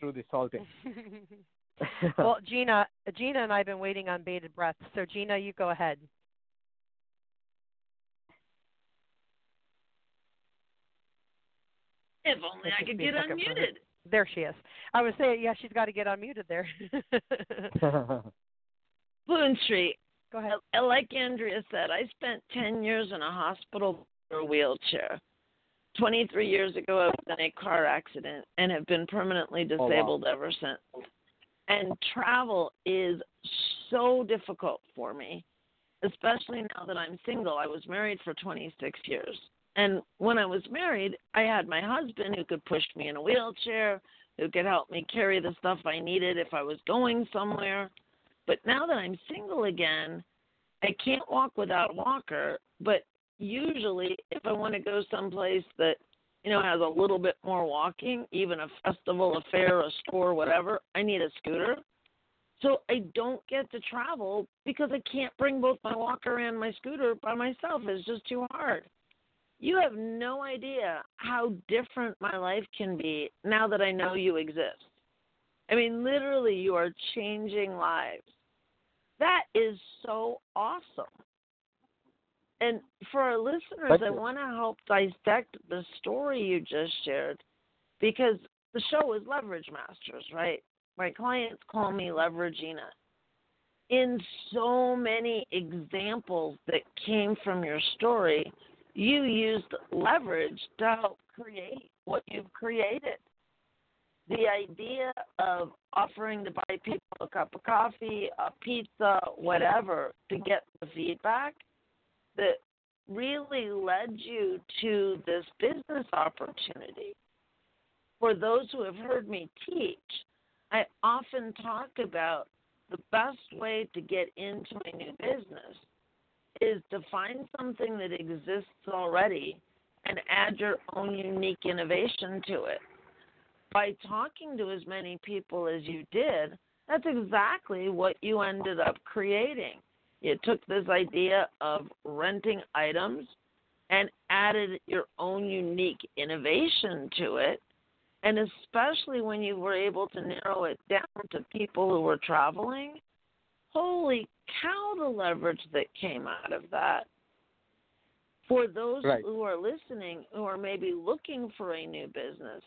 through this whole thing. well, Gina, Gina and I have been waiting on bated breath. So, Gina, you go ahead. If only I could get unmuted. There she is. I was saying, yeah, she's got to get unmuted there. Punsri, Go ahead. Like Andrea said, I spent 10 years in a hospital for a wheelchair. 23 years ago, I was in a car accident and have been permanently disabled oh, wow. ever since. And travel is so difficult for me, especially now that I'm single. I was married for 26 years. And when I was married, I had my husband who could push me in a wheelchair, who could help me carry the stuff I needed if I was going somewhere. But now that I'm single again, I can't walk without a walker. But usually, if I want to go someplace that you know has a little bit more walking, even a festival, a fair, a store, whatever, I need a scooter. So I don't get to travel because I can't bring both my walker and my scooter by myself. It's just too hard. You have no idea how different my life can be now that I know you exist. I mean, literally, you are changing lives. That is so awesome. And for our listeners, I want to help dissect the story you just shared because the show is Leverage Masters, right? My clients call me Leveragina. In so many examples that came from your story, you used leverage to help create what you've created. The idea of offering to buy people a cup of coffee, a pizza, whatever, to get the feedback that really led you to this business opportunity. For those who have heard me teach, I often talk about the best way to get into a new business is to find something that exists already and add your own unique innovation to it. By talking to as many people as you did, that's exactly what you ended up creating. You took this idea of renting items and added your own unique innovation to it. And especially when you were able to narrow it down to people who were traveling, holy cow, the leverage that came out of that. For those right. who are listening who are maybe looking for a new business,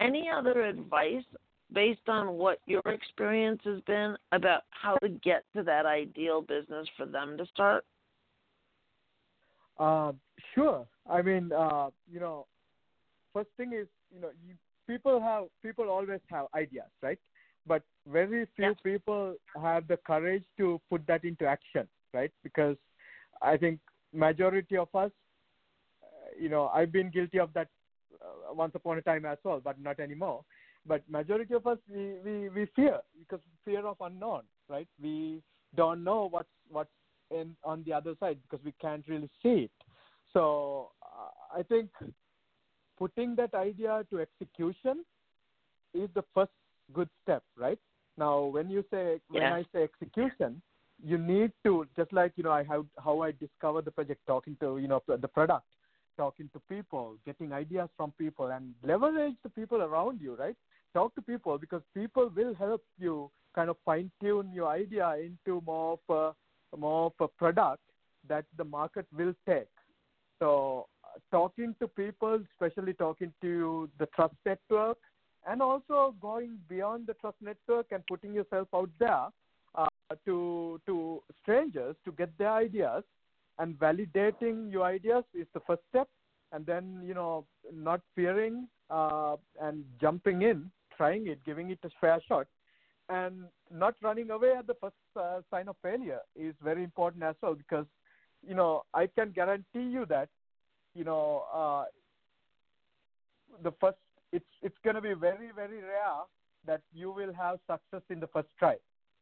any other advice based on what your experience has been about how to get to that ideal business for them to start? Uh, sure. I mean, uh, you know, first thing is, you know, you, people have people always have ideas, right? But very few yeah. people have the courage to put that into action, right? Because I think majority of us, uh, you know, I've been guilty of that uh, once upon a time as well, but not anymore but majority of us we, we, we fear because fear of unknown right we don't know what's what's in on the other side because we can't really see it so uh, i think putting that idea to execution is the first good step right now when you say when i say execution you need to just like you know i have how i discovered the project talking to you know the product talking to people, getting ideas from people, and leverage the people around you, right? Talk to people because people will help you kind of fine tune your idea into more of a, more of a product that the market will take. So, uh, talking to people, especially talking to the trust network, and also going beyond the trust network and putting yourself out there uh, to to strangers to get their ideas and validating your ideas is the first step. And then you know not fearing uh, and jumping in trying it giving it a fair shot. And not running away at the first uh, sign of failure is very important as well because you know i can guarantee you that you know uh, the first it's it's going to be very very rare that you will have success in the first try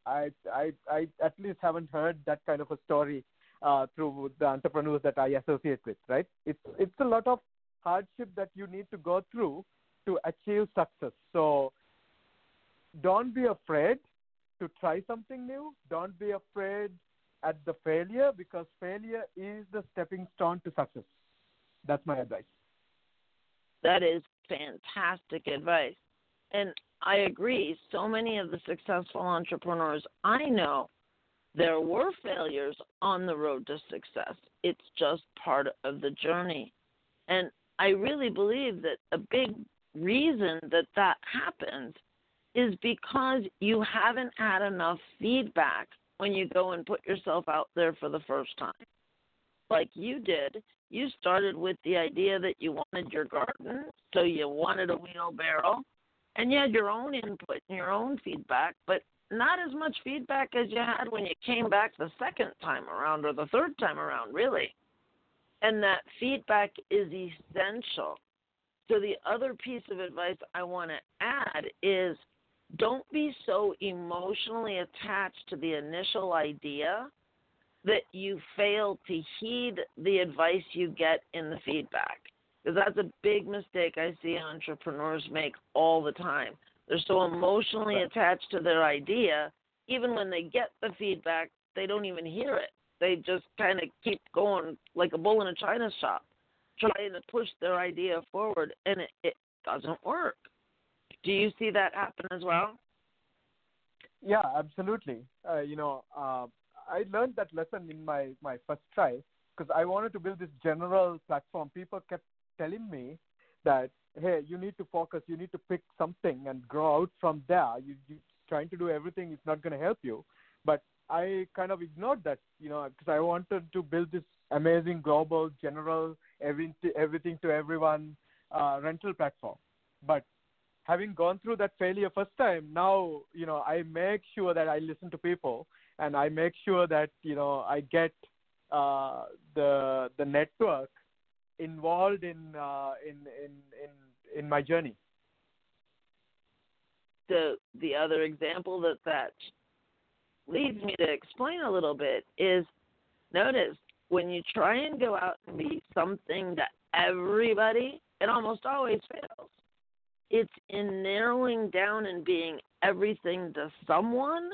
i i i at least haven't heard that kind of a story uh, through the entrepreneurs that I associate with, right? It's it's a lot of hardship that you need to go through to achieve success. So don't be afraid to try something new. Don't be afraid at the failure because failure is the stepping stone to success. That's my advice. That is fantastic advice. And I agree. So many of the successful entrepreneurs I know there were failures on the road to success. It's just part of the journey. And I really believe that a big reason that that happens is because you haven't had enough feedback when you go and put yourself out there for the first time. Like you did, you started with the idea that you wanted your garden, so you wanted a wheelbarrow, and you had your own input and your own feedback, but not as much feedback as you had when you came back the second time around or the third time around, really. And that feedback is essential. So, the other piece of advice I want to add is don't be so emotionally attached to the initial idea that you fail to heed the advice you get in the feedback. Because that's a big mistake I see entrepreneurs make all the time. They're so emotionally attached to their idea, even when they get the feedback, they don't even hear it. They just kind of keep going like a bull in a china shop, trying to push their idea forward, and it, it doesn't work. Do you see that happen as well? Yeah, absolutely. Uh, you know, uh, I learned that lesson in my my first try because I wanted to build this general platform. People kept telling me that hey, you need to focus, you need to pick something and grow out from there. You, you trying to do everything is not going to help you. But I kind of ignored that, you know, because I wanted to build this amazing global, general, every, everything to everyone uh, rental platform. But having gone through that failure first time, now you know I make sure that I listen to people and I make sure that you know I get uh, the the network involved in uh, in in in in my journey. The the other example that that leads me to explain a little bit is notice when you try and go out and be something to everybody, it almost always fails. It's in narrowing down and being everything to someone,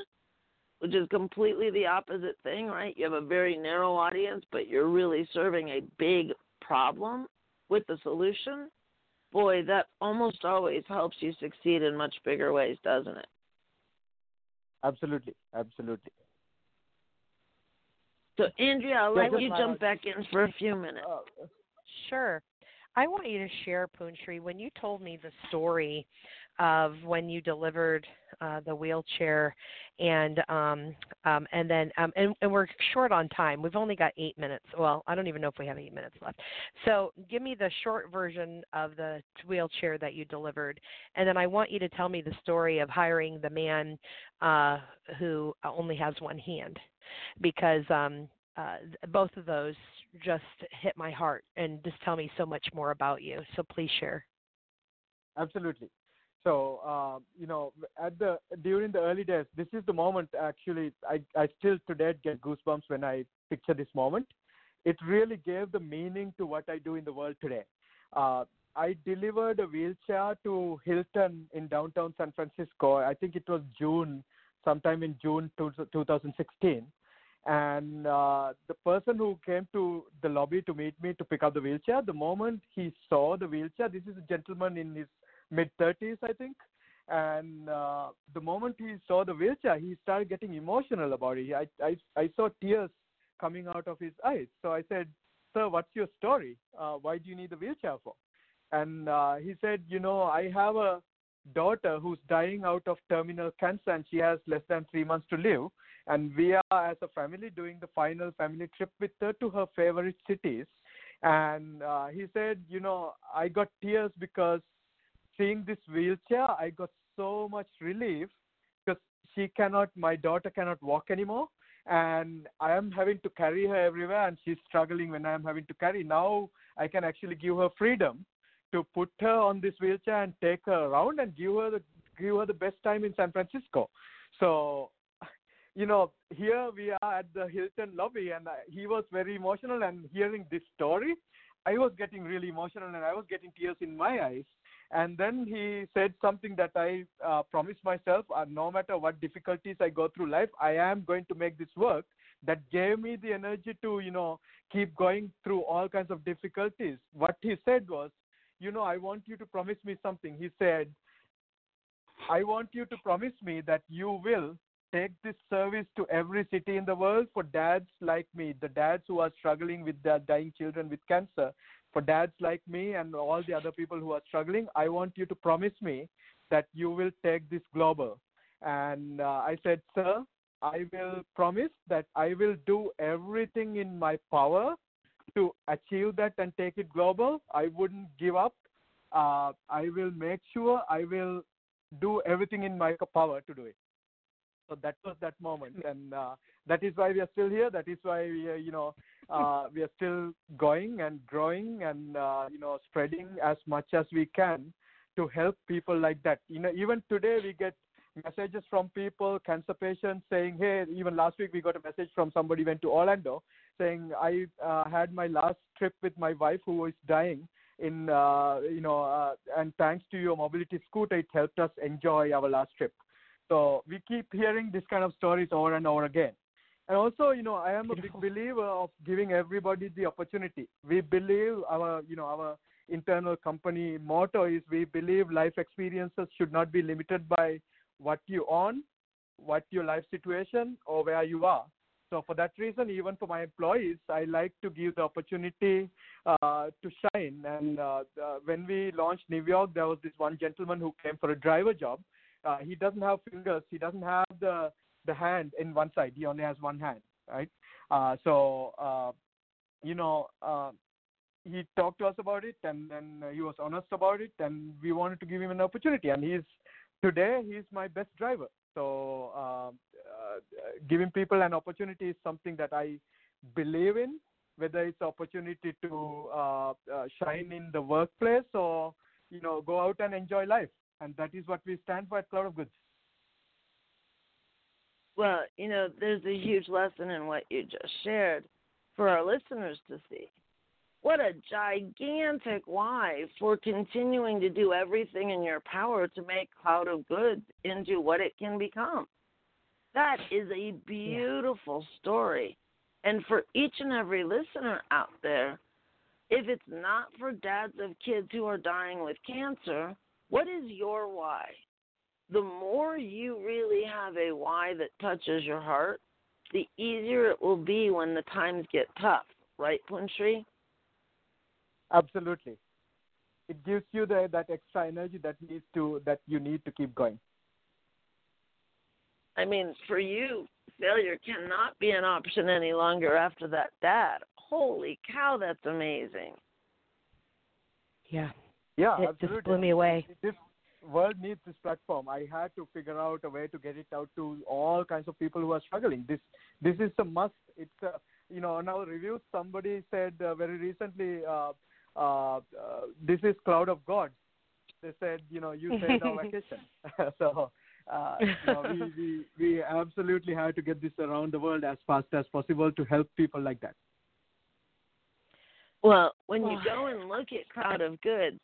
which is completely the opposite thing, right? You have a very narrow audience, but you're really serving a big problem with the solution, boy, that almost always helps you succeed in much bigger ways, doesn't it? Absolutely, absolutely. So, Andrea, I'll let you jump back in for a few minutes. Uh, sure. I want you to share, Punsri, when you told me the story of when you delivered uh, the wheelchair, and um, um, and then um, and, and we're short on time. We've only got eight minutes. Well, I don't even know if we have eight minutes left. So give me the short version of the wheelchair that you delivered, and then I want you to tell me the story of hiring the man uh, who only has one hand, because um, uh, both of those just hit my heart and just tell me so much more about you. So please share. Absolutely. So uh, you know, at the during the early days, this is the moment. Actually, I I still today get goosebumps when I picture this moment. It really gave the meaning to what I do in the world today. Uh, I delivered a wheelchair to Hilton in downtown San Francisco. I think it was June, sometime in June 2016. And uh, the person who came to the lobby to meet me to pick up the wheelchair, the moment he saw the wheelchair, this is a gentleman in his mid 30s, I think. And uh, the moment he saw the wheelchair, he started getting emotional about it. I, I, I saw tears coming out of his eyes. So I said, Sir, what's your story? Uh, why do you need the wheelchair for? And uh, he said, You know, I have a daughter who's dying out of terminal cancer and she has less than three months to live. And we are, as a family, doing the final family trip with her to her favorite cities. And uh, he said, You know, I got tears because seeing this wheelchair, I got so much relief because she cannot, my daughter cannot walk anymore. And I am having to carry her everywhere, and she's struggling when I am having to carry. Now I can actually give her freedom to put her on this wheelchair and take her around and give her the give her the best time in San Francisco. So, you know, here we are at the Hilton lobby, and he was very emotional. And hearing this story, I was getting really emotional, and I was getting tears in my eyes and then he said something that I uh, promised myself uh, no matter what difficulties I go through life, I am going to make this work. That gave me the energy to, you know, keep going through all kinds of difficulties. What he said was, you know, I want you to promise me something. He said, I want you to promise me that you will take this service to every city in the world for dads like me, the dads who are struggling with their dying children with cancer, for dads like me and all the other people who are struggling, I want you to promise me that you will take this global. And uh, I said, Sir, I will promise that I will do everything in my power to achieve that and take it global. I wouldn't give up. Uh, I will make sure I will do everything in my power to do it. So that was that moment, and uh, that is why we are still here. That is why we, are, you know, uh, we are still going and growing and uh, you know spreading as much as we can to help people like that. You know, even today we get messages from people, cancer patients saying, hey, even last week we got a message from somebody went to Orlando saying, I uh, had my last trip with my wife who is dying in, uh, you know, uh, and thanks to your mobility scooter, it helped us enjoy our last trip. So we keep hearing this kind of stories over and over again. And also, you know, I am a big believer of giving everybody the opportunity. We believe our, you know, our internal company motto is we believe life experiences should not be limited by what you own, what your life situation, or where you are. So for that reason, even for my employees, I like to give the opportunity uh, to shine. And uh, uh, when we launched New York, there was this one gentleman who came for a driver job. Uh, he doesn't have fingers. He doesn't have the the hand in one side. He only has one hand, right? Uh, so uh, you know, he talked to us about it, and then he was honest about it, and we wanted to give him an opportunity. And he's today he's my best driver. So uh, uh, giving people an opportunity is something that I believe in, whether it's opportunity to uh, uh, shine in the workplace or you know go out and enjoy life, and that is what we stand for at Cloud of Goods. Well, you know, there's a huge lesson in what you just shared for our listeners to see. What a gigantic why for continuing to do everything in your power to make Cloud of Goods into what it can become. That is a beautiful yeah. story. And for each and every listener out there, if it's not for dads of kids who are dying with cancer, what is your why? The more you really have a why that touches your heart, the easier it will be when the times get tough, right, Punsri? Absolutely. It gives you the, that extra energy that needs to that you need to keep going. I mean, for you, failure cannot be an option any longer after that dad. Holy cow, that's amazing. Yeah. Yeah, it absolutely. just blew me away. This world needs this platform. I had to figure out a way to get it out to all kinds of people who are struggling. This this is a must. It's a you know on our reviews somebody said uh, very recently uh, uh, uh, this is Cloud of Goods. They said, you know, you saved our vacation. so uh, you know, we, we, we absolutely have to get this around the world as fast as possible to help people like that. Well, when you go and look at Cloud of Goods,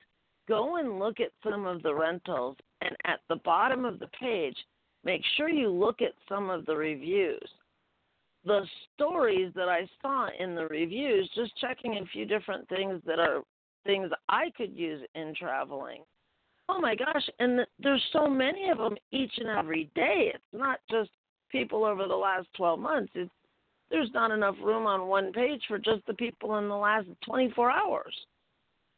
go and look at some of the rentals, and at the bottom of the page, make sure you look at some of the reviews the stories that I saw in the reviews, just checking a few different things that are things I could use in traveling. Oh my gosh, and there's so many of them each and every day. It's not just people over the last 12 months. It's there's not enough room on one page for just the people in the last 24 hours.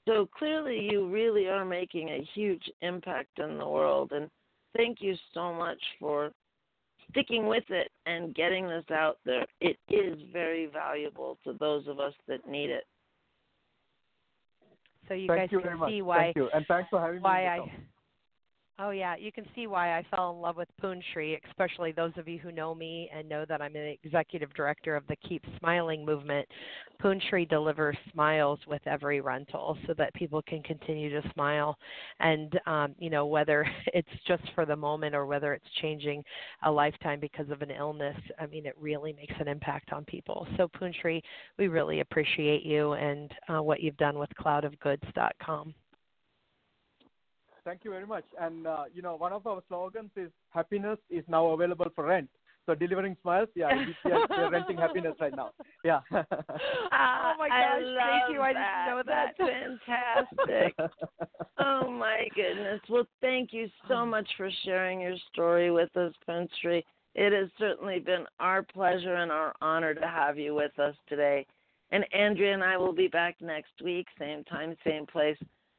So clearly you really are making a huge impact in the world and thank you so much for sticking with it and getting this out there, it is very valuable to those of us that need it. So you Thank guys you can see why Thank you. and thanks for having why me. I Oh yeah, you can see why I fell in love with Punsri, especially those of you who know me and know that I'm an executive director of the Keep Smiling movement. Punsri delivers smiles with every rental so that people can continue to smile and um, you know whether it's just for the moment or whether it's changing a lifetime because of an illness, I mean it really makes an impact on people. So Punsri, we really appreciate you and uh, what you've done with cloudofgoods.com. Thank you very much. And uh, you know, one of our slogans is "Happiness is now available for rent." So delivering smiles, yeah, we're renting happiness right now. Yeah. oh my gosh, thank you. I that. didn't know that. That's fantastic. oh my goodness. Well, thank you so much for sharing your story with us, Punsri. It has certainly been our pleasure and our honor to have you with us today. And Andrea and I will be back next week, same time, same place